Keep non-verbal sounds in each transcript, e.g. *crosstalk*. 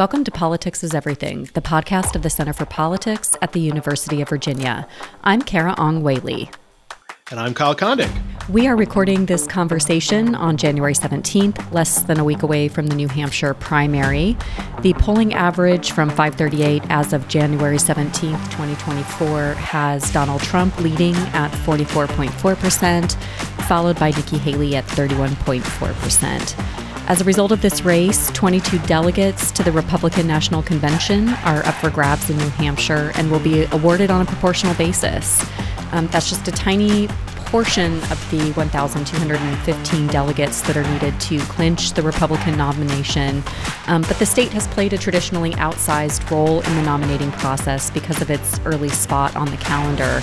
Welcome to Politics is Everything, the podcast of the Center for Politics at the University of Virginia. I'm Carah Ong Whaley. And I'm Kyle Kondik. We are recording this conversation on January 17th, less than a week away from the New Hampshire primary. The polling average from 538 as of January 17th, 2024, has Donald Trump leading at 44.4%, followed by Nikki Haley at 31.4%. As a result of this race, 22 delegates to the Republican National Convention are up for grabs in New Hampshire and will be awarded on a proportional basis. Um, that's just a tiny portion of the 1,215 delegates that are needed to clinch the Republican nomination. Um, but the state has played a traditionally outsized role in the nominating process because of its early spot on the calendar.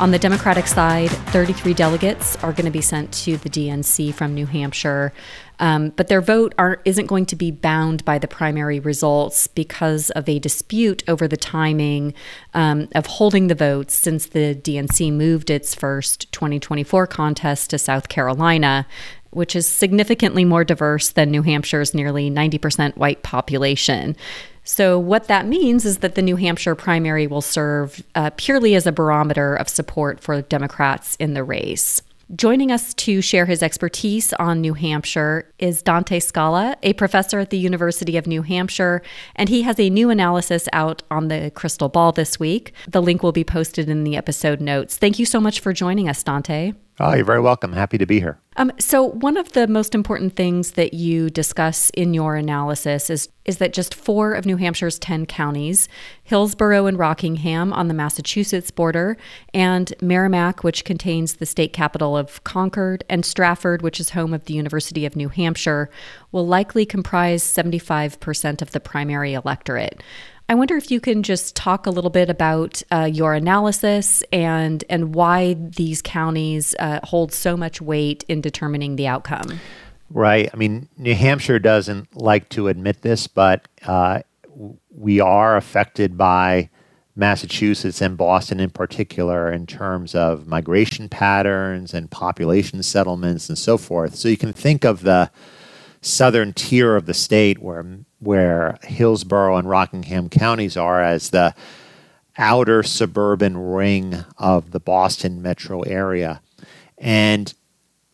On the Democratic side, 33 delegates are going to be sent to the DNC from New Hampshire. Um, but their vote are, isn't going to be bound by the primary results because of a dispute over the timing um, of holding the votes since the DNC moved its first 2024 contest to South Carolina, which is significantly more diverse than New Hampshire's nearly 90% white population. So, what that means is that the New Hampshire primary will serve uh, purely as a barometer of support for Democrats in the race. Joining us to share his expertise on New Hampshire is Dante Scala, a professor at the University of New Hampshire, and he has a new analysis out on the crystal ball this week. The link will be posted in the episode notes. Thank you so much for joining us, Dante. Oh, you're very welcome. Happy to be here. Um, so, one of the most important things that you discuss in your analysis is is that just four of New Hampshire's ten counties, Hillsborough and Rockingham on the Massachusetts border, and Merrimack, which contains the state capital of Concord, and Strafford, which is home of the University of New Hampshire, will likely comprise 75% of the primary electorate. I wonder if you can just talk a little bit about uh, your analysis and and why these counties uh, hold so much weight in determining the outcome. Right. I mean, New Hampshire doesn't like to admit this, but uh, we are affected by Massachusetts and Boston in particular in terms of migration patterns and population settlements and so forth. So you can think of the southern tier of the state where where Hillsborough and Rockingham counties are as the outer suburban ring of the Boston metro area. And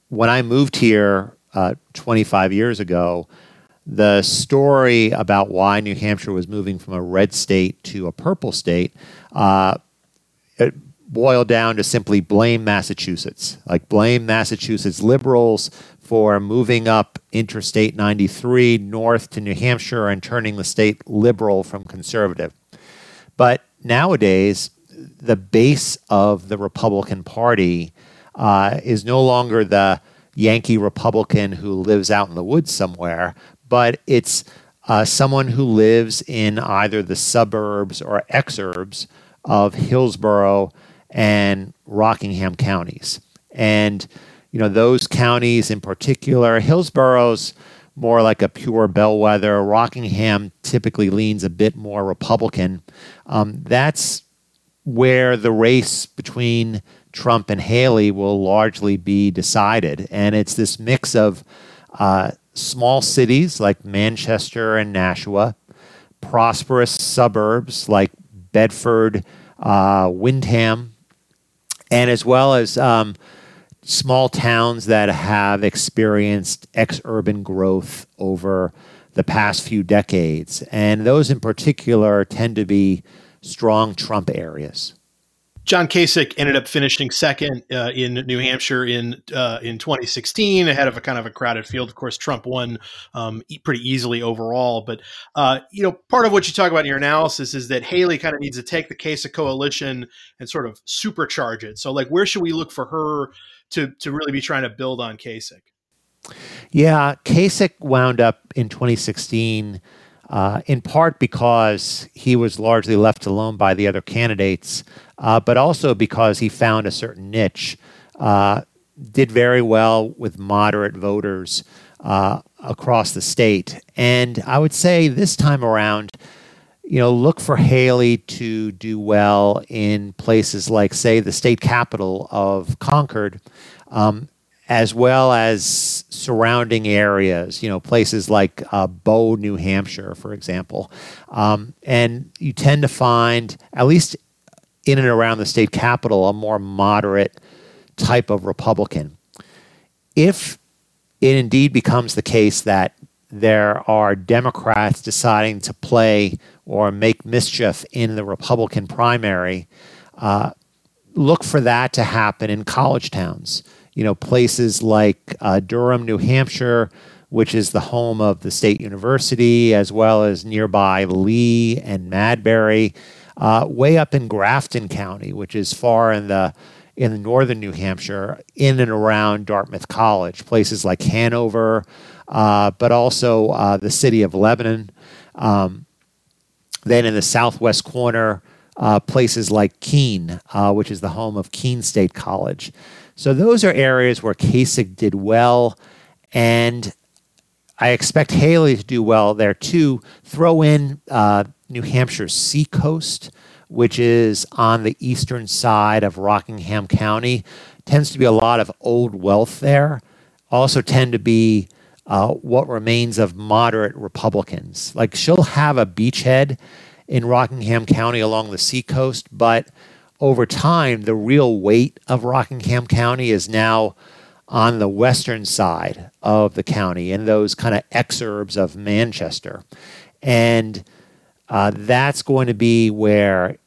when I moved here uh, 25 years ago, the story about why New Hampshire was moving from a red state to a purple state, uh, it boiled down to simply blame Massachusetts. Like blame Massachusetts liberals for moving up Interstate 93 north to New Hampshire and turning the state liberal from conservative. But nowadays, the base of the Republican Party uh, is no longer the Yankee Republican who lives out in the woods somewhere, but it's uh, someone who lives in either the suburbs or exurbs of Hillsborough and Rockingham counties. And you know, those counties in particular, Hillsborough's more like a pure bellwether. Rockingham typically leans a bit more Republican. Um, that's where the race between Trump and Haley will largely be decided. And it's this mix of uh, small cities like Manchester and Nashua, prosperous suburbs like Bedford, uh, Windham, and as well as um, small towns that have experienced ex urban growth over the past few decades. And those in particular tend to be strong Trump areas. John Kasich ended up finishing second uh, in New Hampshire in uh, in 2016, ahead of a kind of a crowded field. Of course, Trump won um, pretty easily overall. But uh, you know, part of what you talk about in your analysis is that Haley kind of needs to take the Kasich coalition and sort of supercharge it. So, like, where should we look for her to to really be trying to build on Kasich. Yeah, Kasich wound up in 2016 uh, in part because he was largely left alone by the other candidates, uh, but also because he found a certain niche. Uh, did very well with moderate voters uh, across the state, and I would say this time around you know, look for Haley to do well in places like, say, the state capital of Concord, um, as well as surrounding areas, you know, places like uh, Bow, New Hampshire, for example. Um, and you tend to find, at least in and around the state capital, a more moderate type of Republican. If it indeed becomes the case that there are Democrats deciding to play or make mischief in the Republican primary, uh, look for that to happen in college towns. You know, places like uh, Durham, New Hampshire, which is the home of the state university, as well as nearby Lee and Madbury, uh, way up in Grafton County, which is far in the in northern New Hampshire, in and around Dartmouth College, places like Hanover, but also uh, the city of Lebanon. Um, then in the southwest corner, uh, places like Keene, uh, which is the home of Keene State College. So those are areas where Kasich did well, and I expect Haley to do well there too. Throw in uh, New Hampshire's Seacoast, which is on the eastern side of Rockingham County. Tends to be a lot of old wealth there. Also tend to be uh, what remains of moderate Republicans. Like she'll have a beachhead in Rockingham County along the seacoast, but over time, the real weight of Rockingham County is now on the western side of the county in those kind of exurbs of Manchester. And uh, that's going to be where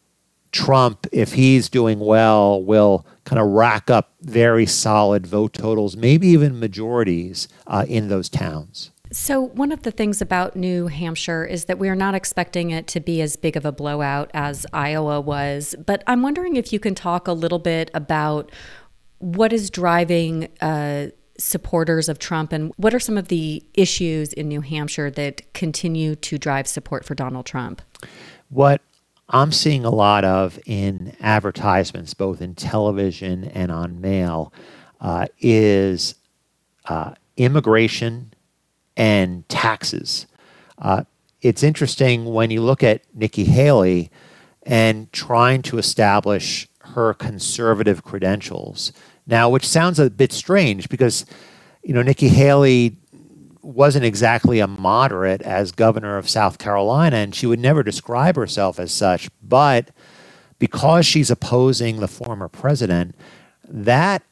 Trump, if he's doing well, will kind of rack up very solid vote totals, maybe even majorities uh, in those towns. So, one of the things about New Hampshire is that we are not expecting it to be as big of a blowout as Iowa was. But I'm wondering if you can talk a little bit about what is driving uh, supporters of Trump and what are some of the issues in New Hampshire that continue to drive support for Donald Trump? What I'm seeing a lot of in advertisements, both in television and on mail, uh, is uh, immigration and taxes. Uh, it's interesting when you look at Nikki Haley and trying to establish her conservative credentials. Now, which sounds a bit strange because, you know, Nikki Haley wasn't exactly a moderate as governor of South Carolina, and she would never describe herself as such. But because she's opposing the former president, that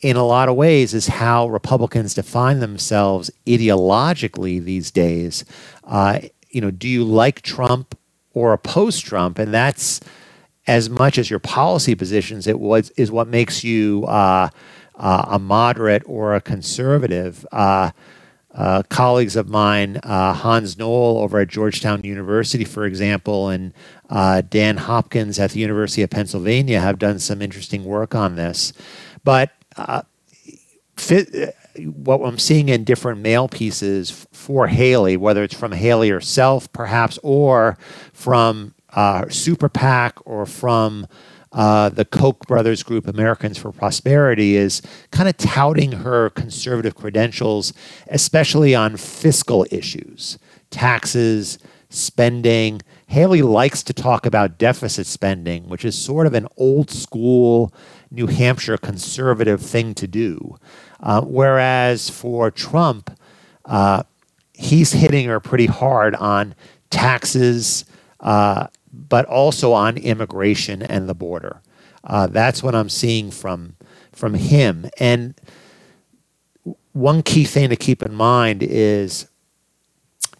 in a lot of ways is how Republicans define themselves ideologically these days. Uh, you know, do you like Trump or oppose Trump? And that's as much as your policy positions. It was is what makes you uh, uh, a moderate or a conservative. Uh, uh, colleagues of mine, uh, Hans Noel over at Georgetown University, for example, and Dan Hopkins at the University of Pennsylvania have done some interesting work on this. But uh, fit, uh, what I'm seeing in different mail pieces for Haley, whether it's from Haley herself, perhaps, or from uh, Super PAC or from uh, the Koch brothers group, Americans for Prosperity, is kind of touting her conservative credentials, especially on fiscal issues, taxes, spending. Haley likes to talk about deficit spending, which is sort of an old school New Hampshire conservative thing to do. Uh, whereas for Trump, uh, he's hitting her pretty hard on taxes, uh, but also on immigration and the border. Uh, that's what I'm seeing from from him. And one key thing to keep in mind is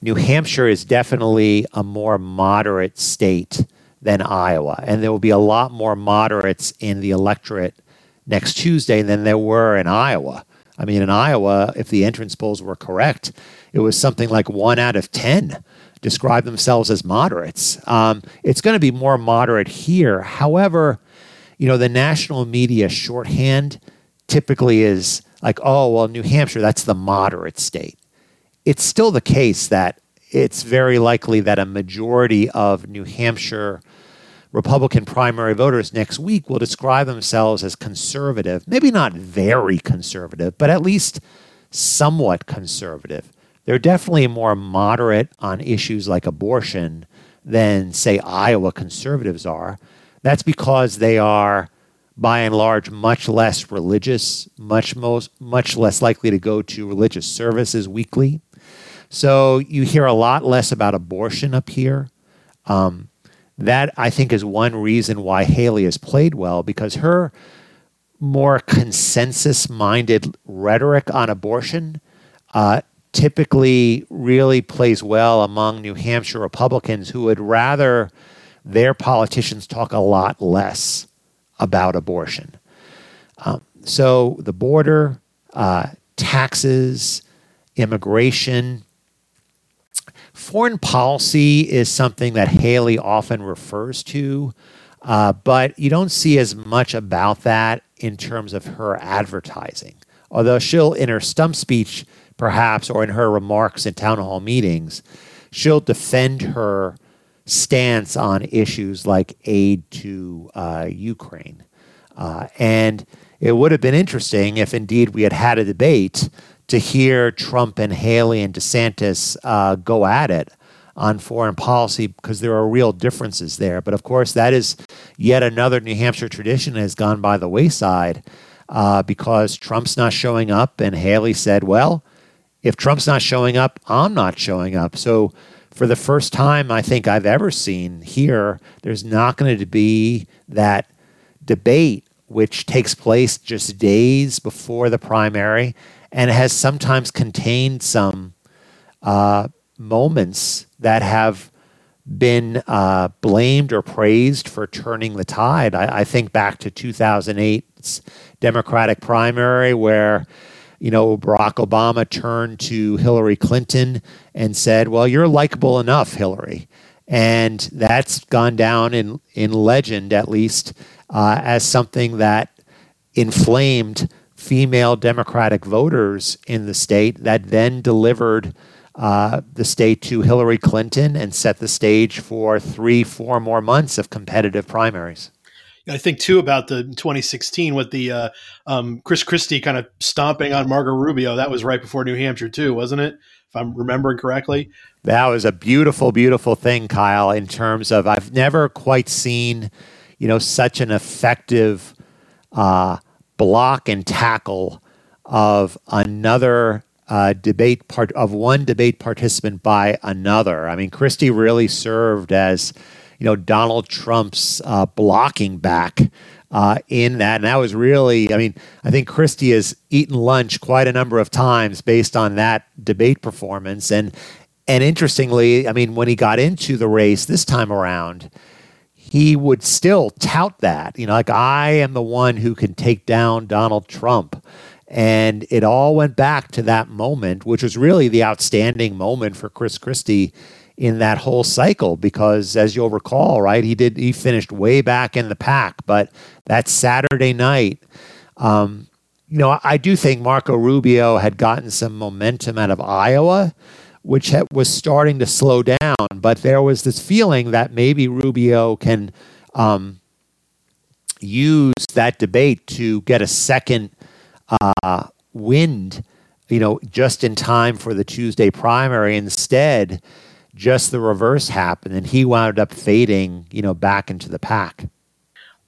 New Hampshire is definitely a more moderate state than Iowa. And there will be a lot more moderates in the electorate next Tuesday than there were in Iowa. I mean, in Iowa, if the entrance polls were correct, it was something like one out of 10 describe themselves as moderates. Um, it's going to be more moderate here. However, you know, the national media shorthand typically is like, oh, well, New Hampshire, that's the moderate state. It's still the case that it's very likely that a majority of New Hampshire Republican primary voters next week will describe themselves as conservative, maybe not very conservative, but at least somewhat conservative. They're definitely more moderate on issues like abortion than, say, Iowa conservatives are. That's because they are by and large much less religious, much most much less likely to go to religious services weekly. So you hear a lot less about abortion up here. Um, that I think is one reason why Haley has played well because her more consensus-minded rhetoric on abortion uh, typically really plays well among New Hampshire Republicans who would rather their politicians talk a lot less about abortion. Um, so the border, uh, taxes, immigration, foreign policy is something that Haley often refers to, uh, but you don't see as much about that in terms of her advertising. Although she'll, in her stump speech, perhaps, or in her remarks in town hall meetings, she'll defend her stance on issues like aid to uh, Ukraine. Uh, and it would have been interesting if indeed we had had a debate to hear Trump and Haley and DeSantis uh, go at it on foreign policy because there are real differences there. But of course, that is yet another New Hampshire tradition that has gone by the wayside uh, because Trump's not showing up, and Haley said, well, if Trump's not showing up, I'm not showing up. So for the first time I think I've ever seen here, there's not going to be that debate which takes place just days before the primary and has sometimes contained some uh, moments that have been uh, blamed or praised for turning the tide. I, I think back to 2008's Democratic primary where you know, Barack Obama turned to Hillary Clinton and said, Well, you're likable enough, Hillary. And that's gone down in, in legend, at least, uh, as something that inflamed female Democratic voters in the state that then delivered uh, the state to Hillary Clinton and set the stage for three, four more months of competitive primaries. I think too about the 2016 with the uh, um, Chris Christie kind of stomping on Marco Rubio. That was right before New Hampshire too, wasn't it? If I'm remembering correctly. That was a beautiful, beautiful thing, Kyle. In terms of, I've never quite seen, you know, such an effective uh, block and tackle of another uh, debate part of one debate participant by another. I mean, Christie really served as you know Donald Trump's uh, blocking back uh, in that, and that was really, I mean, I think Christie has eaten lunch quite a number of times based on that debate performance, and and interestingly, I mean, when he got into the race this time around, he would still tout that, you know, like I am the one who can take down Donald Trump. And it all went back to that moment, which was really the outstanding moment for Chris Christie in that whole cycle because as you'll recall right he did he finished way back in the pack but that saturday night um, you know i do think marco rubio had gotten some momentum out of iowa which was starting to slow down but there was this feeling that maybe rubio can um, use that debate to get a second uh, wind you know just in time for the tuesday primary instead just the reverse happened, and he wound up fading, you know, back into the pack.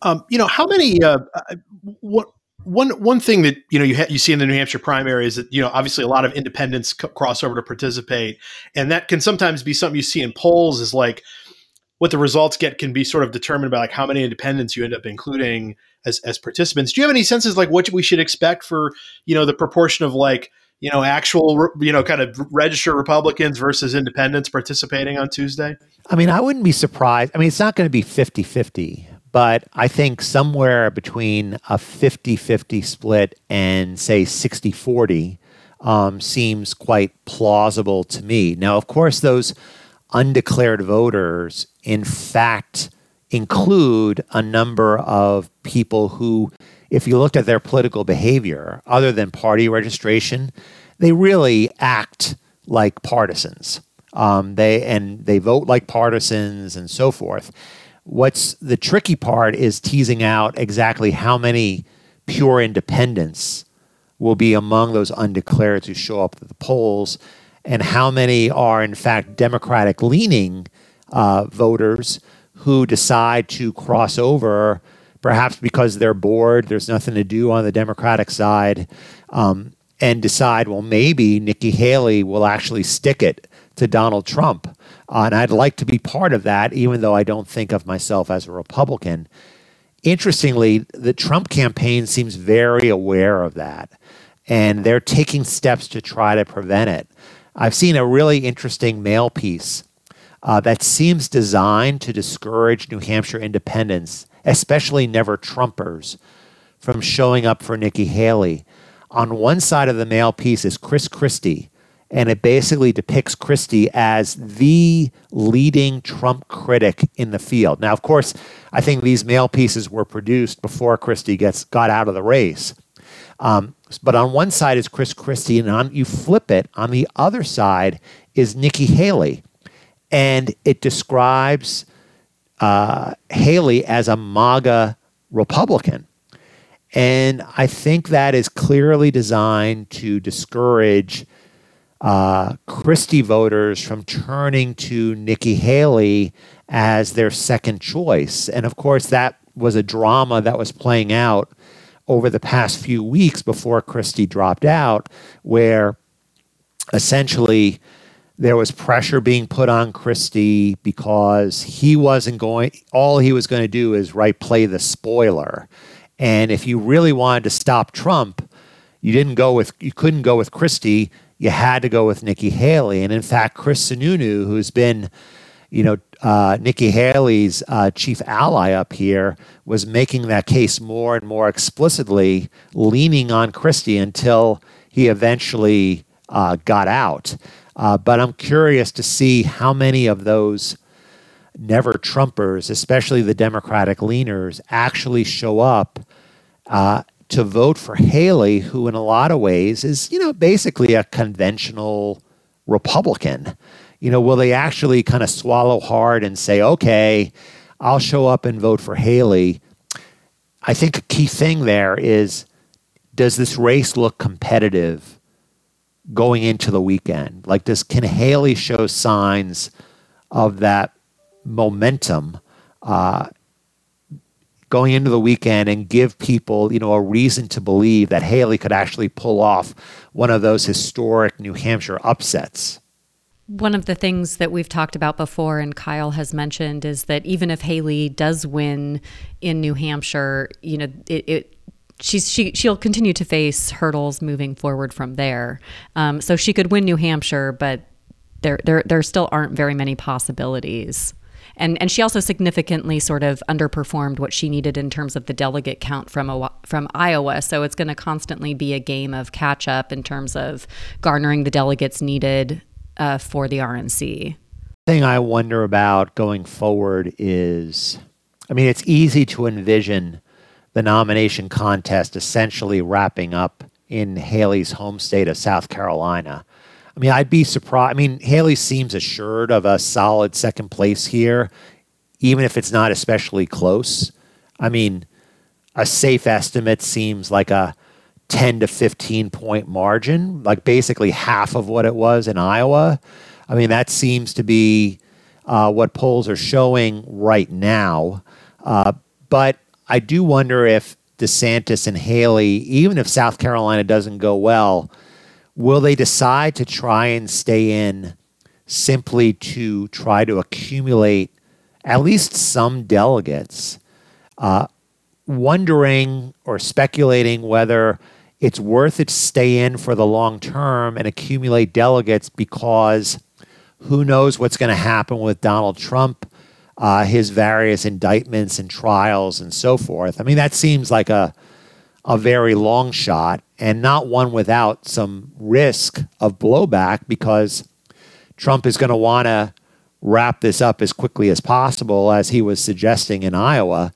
Um, you know, how many? Uh, uh what one one thing that you know you ha- you see in the New Hampshire primary is that you know obviously a lot of independents c- cross over to participate, and that can sometimes be something you see in polls is like what the results get can be sort of determined by like how many independents you end up including as as participants. Do you have any senses like what we should expect for you know the proportion of like you know, actual, you know, kind of registered Republicans versus independents participating on Tuesday? I mean, I wouldn't be surprised. I mean, it's not going to be 50 50, but I think somewhere between a 50 50 split and, say, 60 40 um, seems quite plausible to me. Now, of course, those undeclared voters, in fact, include a number of people who if you looked at their political behavior, other than party registration, they really act like partisans. Um, they and they vote like partisans and so forth. What's the tricky part is teasing out exactly how many pure independents will be among those undeclared who show up at the polls, and how many are in fact Democratic leaning uh, voters who decide to cross over perhaps because they're bored, there's nothing to do on the Democratic side, um, and decide, well, maybe Nikki Haley will actually stick it to Donald Trump. Uh, and I'd like to be part of that, even though I don't think of myself as a Republican. Interestingly, the Trump campaign seems very aware of that, and they're taking steps to try to prevent it. I've seen a really interesting mail piece uh, that seems designed to discourage New Hampshire independents, especially never Trumpers, from showing up for Nikki Haley. On one side of the mail piece is Chris Christie, and it basically depicts Christie as the leading Trump critic in the field. Now, of course, I think these mail pieces were produced before Christie gets got out of the race. Um, but on one side is Chris Christie, and on you flip it, on the other side is Nikki Haley, and it describes uh, Haley as a MAGA Republican. And I think that is clearly designed to discourage uh, Christie voters from turning to Nikki Haley as their second choice. And of course, that was a drama that was playing out over the past few weeks before Christie dropped out, where essentially there was pressure being put on Christie because he wasn't going, all he was going to do is right play the spoiler. And if you really wanted to stop Trump, you didn't go with, you couldn't go with Christie you had to go with Nikki Haley. And in fact, Chris Sununu, who's been, you know, uh, Nikki Haley's uh, chief ally up here, was making that case more and more explicitly, leaning on Christie until he eventually uh, got out. Uh, but I'm curious to see how many of those never Trumpers, especially the Democratic leaners, actually show up uh, to vote for Haley, who in a lot of ways is, you know, basically a conventional Republican. You know, will they actually kind of swallow hard and say, okay, I'll show up and vote for Haley? I think a key thing there is does this race look competitive going into the weekend? Like, does can Haley show signs of that momentum? Uh, going into the weekend and give people, you know, a reason to believe that Haley could actually pull off one of those historic New Hampshire upsets. One of the things that we've talked about before and Kyle has mentioned is that even if Haley does win in New Hampshire, you know, it, it she's she she'll continue to face hurdles moving forward from there. Um, so she could win New Hampshire, but there there there still aren't very many possibilities and and she also significantly sort of underperformed what she needed in terms of the delegate count from from Iowa. So it's going to constantly be a game of catch up in terms of garnering the delegates needed uh, for the RNC. Thing I wonder about going forward is, I mean, it's easy to envision the nomination contest essentially wrapping up in Haley's home state of South Carolina. I mean, I'd be surprised. I mean, Haley seems assured of a solid second place here, even if it's not especially close. I mean, a safe estimate seems like a 10 to 15 point margin, like basically half of what it was in Iowa. I mean, that seems to be uh, what polls are showing right now. Uh, but I do wonder if DeSantis and Haley, even if South Carolina doesn't go well, Will they decide to try and stay in simply to try to accumulate at least some delegates, uh, wondering or speculating whether it's worth it to stay in for the long term and accumulate delegates because who knows what's going to happen with Donald Trump, uh, his various indictments and trials and so forth. I mean, that seems like a a very long shot and not one without some risk of blowback because Trump is going to want to wrap this up as quickly as possible, as he was suggesting in Iowa.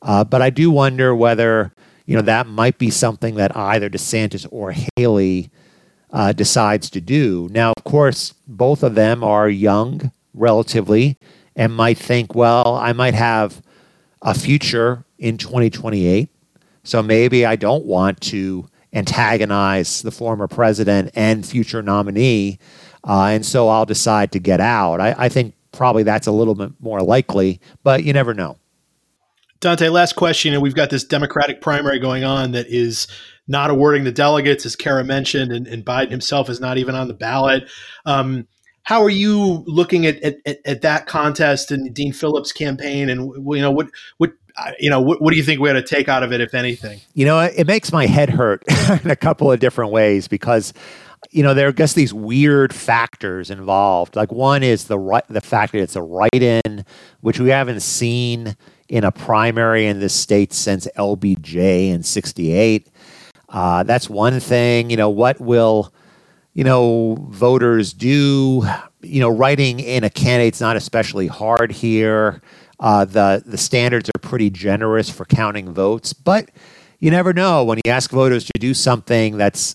Uh, but I do wonder whether you know that might be something that either DeSantis or Haley uh, decides to do. Now, of course, both of them are young relatively and might think, well, I might have a future in 2028. So maybe I don't want to antagonize the former president and future nominee. Uh, and so I'll decide to get out. I, I think probably that's a little bit more likely, but you never know. Dante, last question. And we've got this Democratic primary going on that is not awarding the delegates, as Carah mentioned, and, and Biden himself is not even on the ballot. Um, how are you looking at, at, at, that contest and Dean Phillips' campaign? And you know what what you know what, what do you think we ought to take out of it, if anything? You know, it makes my head hurt *laughs* in a couple of different ways because you know, there are just these weird factors involved. Like one is the right, the fact that it's a write-in, which we haven't seen in a primary in this state since LBJ in '68. Uh, that's one thing. You know, what will you know voters do? You know, writing in a candidate's not especially hard here. Uh, the the standards are pretty generous for counting votes, but you never know when you ask voters to do something that's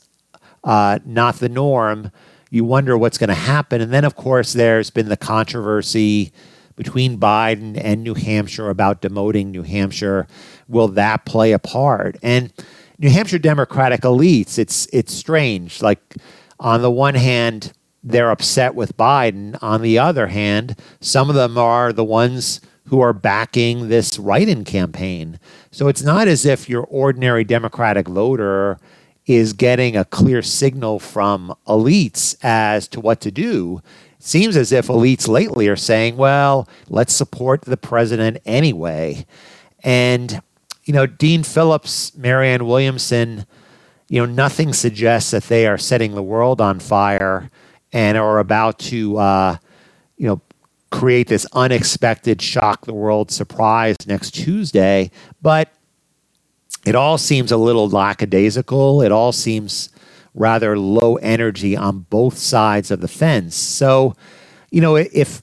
uh, not the norm, you wonder what's going to happen. And then, of course, there's been the controversy between Biden and New Hampshire about demoting New Hampshire. Will that play a part? And New Hampshire Democratic elites, it's it's strange. Like on the one hand, they're upset with Biden. On the other hand, some of them are the ones who are backing this write-in campaign. So it's not as if your ordinary Democratic voter is getting a clear signal from elites as to what to do. It seems as if elites lately are saying, well, let's support the president anyway. And, you know, Dean Phillips, Marianne Williamson, you know, nothing suggests that they are setting the world on fire and are about to, uh, you know, create this unexpected shock the world surprise next Tuesday. But it all seems a little lackadaisical. It all seems rather low energy on both sides of the fence. So, you know, if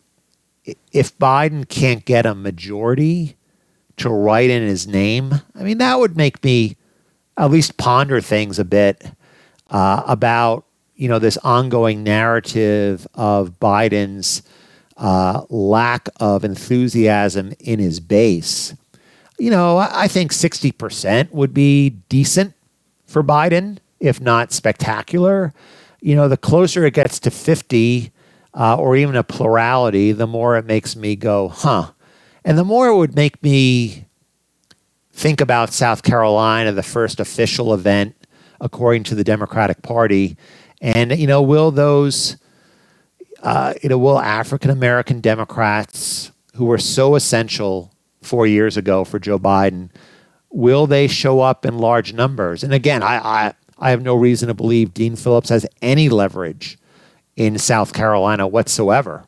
if Biden can't get a majority to write in his name, I mean, that would make me at least ponder things a bit uh, about you know this ongoing narrative of Biden's uh, lack of enthusiasm in his base you know, I think 60% would be decent for Biden, if not spectacular. You know, the closer it gets to 50 uh, or even a plurality, the more it makes me go, huh. And the more it would make me think about South Carolina, the first official event according to the Democratic Party. And, you know, will those, uh, you know, will African American Democrats who were so essential four years ago for Joe Biden. Will they show up in large numbers? And again, I, I, I have no reason to believe Dean Phillips has any leverage in South Carolina whatsoever.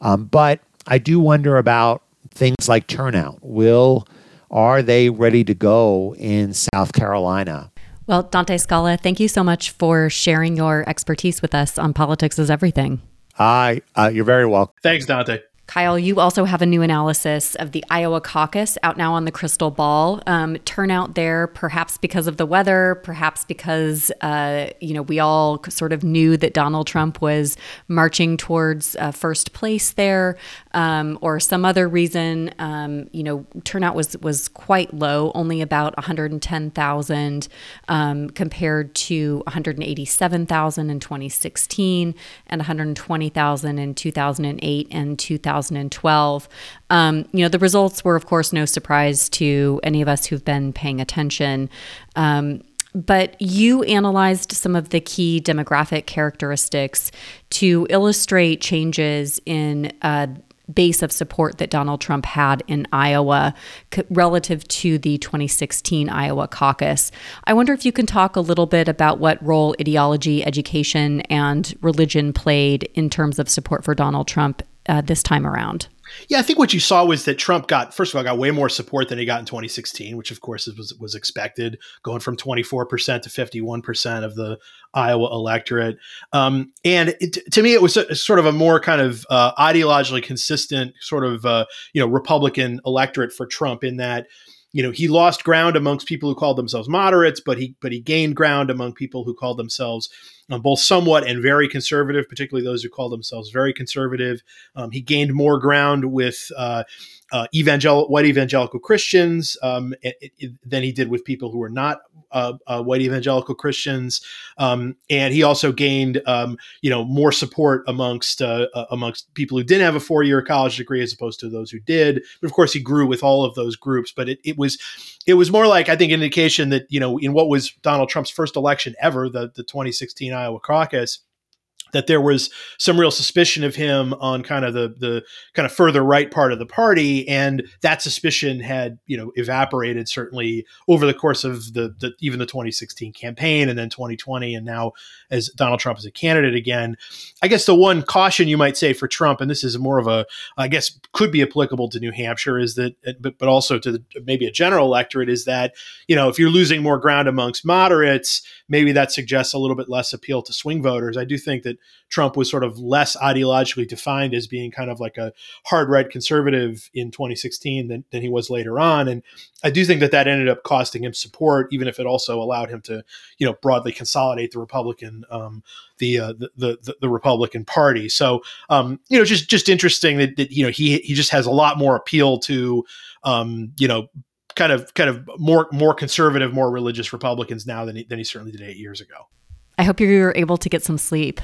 Um, but I do wonder about things like turnout. Will are they ready to go in South Carolina? Well, Dante Scala, thank you so much for sharing your expertise with us on Politics is Everything. Hi, uh, you're very welcome. Thanks, Dante. Kyle, you also have a new analysis of the Iowa caucus out now on the crystal ball. Um, turnout there, perhaps because of the weather, perhaps because uh, you know we all sort of knew that Donald Trump was marching towards uh, first place there, um, or some other reason. Um, you know, turnout was was quite low, only about 110,000 um, compared to 187,000 in 2016 and 120,000 in 2008 and 2000. 2012. Um, you know, the results were, of course, no surprise to any of us who've been paying attention. Um, but you analyzed some of the key demographic characteristics to illustrate changes in uh, base of support that Donald Trump had in Iowa relative to the 2016 Iowa caucus. I wonder if you can talk a little bit about what role ideology, education, and religion played in terms of support for Donald Trump uh, this time around? Yeah, I think what you saw was that Trump got first of all got way more support than he got in 2016, which of course was was expected, going from 24 percent to 51 percent of the Iowa electorate. Um, and it, to me, it was a, sort of a more kind of uh, ideologically consistent sort of uh, you know Republican electorate for Trump in that you know he lost ground amongst people who called themselves moderates, but he but he gained ground among people who called themselves um, both somewhat and very conservative, particularly those who call themselves very conservative. Um, he gained more ground with uh, uh, evangel- white evangelical Christians um, it, it, than he did with people who were not uh, uh, white evangelical Christians, um, and he also gained um, you know more support amongst uh, uh, amongst people who didn't have a four year college degree as opposed to those who did. But of course, he grew with all of those groups. But it, it was it was more like I think an indication that you know in what was Donald Trump's first election ever, the the 2016 Iowa caucus that there was some real suspicion of him on kind of the the kind of further right part of the party, and that suspicion had you know evaporated certainly over the course of the, the even the 2016 campaign and then 2020, and now as Donald Trump is a candidate again. I guess the one caution you might say for Trump, and this is more of a I guess could be applicable to New Hampshire, is that uh, but but also to the, maybe a general electorate is that you know if you're losing more ground amongst moderates, maybe that suggests a little bit less appeal to swing voters. I do think that Trump was sort of less ideologically defined as being kind of like a hard right conservative in 2016 than, than he was later on. And I do think that that ended up costing him support, even if it also allowed him to, you know, broadly consolidate the Republican, um, the, uh, the, the, the Republican Party. So, um, you know, just just interesting that, that you know he he just has a lot more appeal to, um, you know, kind of kind of more more conservative, more religious Republicans now than he, than he certainly did eight years ago. I hope you're able to get some sleep.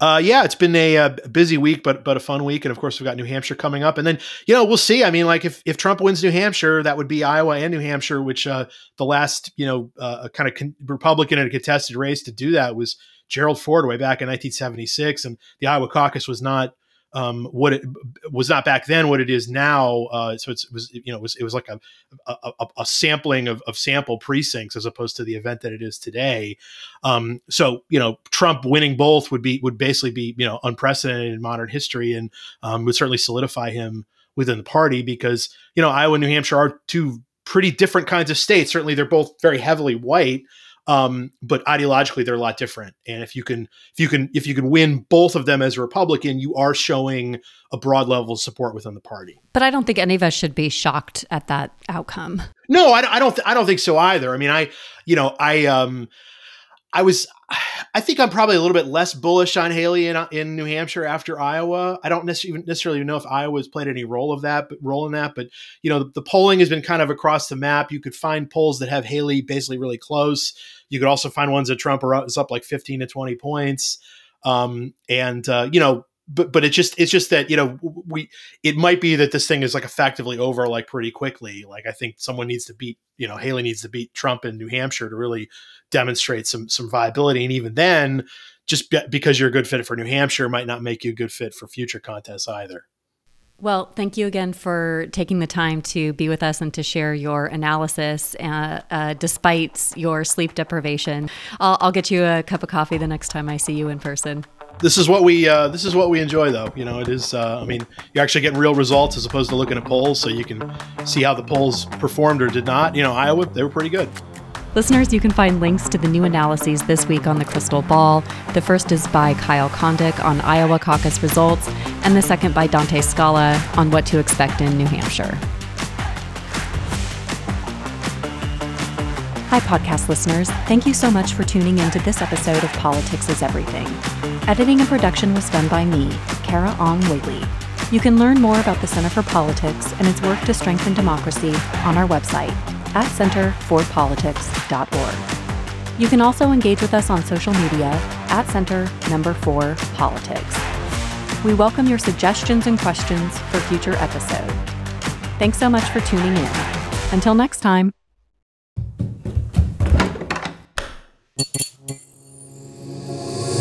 Uh, yeah, it's been a, a, busy week, but but a fun week, and of course we've got New Hampshire coming up, and then you know we'll see. I mean, like if if Trump wins New Hampshire, that would be Iowa and New Hampshire, which uh, the last you know uh, kind of con- Republican in a contested race to do that was Gerald Ford way back in 1976, and the Iowa caucus was not um, what it was not back then, what it is now. Uh, so it was, you know, it was, it was like a, a, a, sampling of, of sample precincts as opposed to the event that it is today. Um, so, you know, Trump winning both would be, would basically be, you know, unprecedented in modern history and um, would certainly solidify him within the party because, you know, Iowa and New Hampshire are two pretty different kinds of states. Certainly they're both very heavily white. Um, but ideologically, they're a lot different. And if you can, if you can, if you can win both of them as a Republican, you are showing a broad level of support within the party. But I don't think any of us should be shocked at that outcome. No, I, I don't. I don't think so either. I mean, I, you know, I, um, I was, I think I'm probably a little bit less bullish on Haley in, in New Hampshire after Iowa. I don't necessarily know if Iowa's played any role of that, but role in that. But you know, the, the, polling has been kind of across the map. You could find polls that have Haley basically really close. You could also find ones that Trump is up like 15 to 20 points. Um, and uh, you know, but but it's just it's just that you know we it might be that this thing is like effectively over like pretty quickly. Like i think someone needs to beat you know haley needs to beat trump in new hampshire to really demonstrate some some viability. And even then just be- because you're a good fit for new hampshire might not make you a good fit for future contests either. Well, thank you again for taking the time to be with us and to share your analysis uh, uh, despite your sleep deprivation. I'll, I'll get you a cup of coffee the next time I see you in person this is what we uh, this is what we enjoy though. You know it is uh, i mean you're actually getting real results as opposed to looking at polls so you can see how the polls performed or did not. You know iowa they were pretty good. Listeners you can find links to the new analyses this week on the crystal ball. The first is by kyle kondik on iowa caucus results and the second by dante scala on what to expect in new hampshire Hi, podcast listeners. Thank you so much for tuning in to this episode of Politics is Everything. Editing and production was done by me, Carah Ong Whaley. You can learn more about the Center for Politics and its work to strengthen democracy on our website at centerforpolitics.org. You can also engage with us on social media at Center Number 4 Politics. We welcome your suggestions and questions for future episodes. Thanks so much for tuning in. Until next time.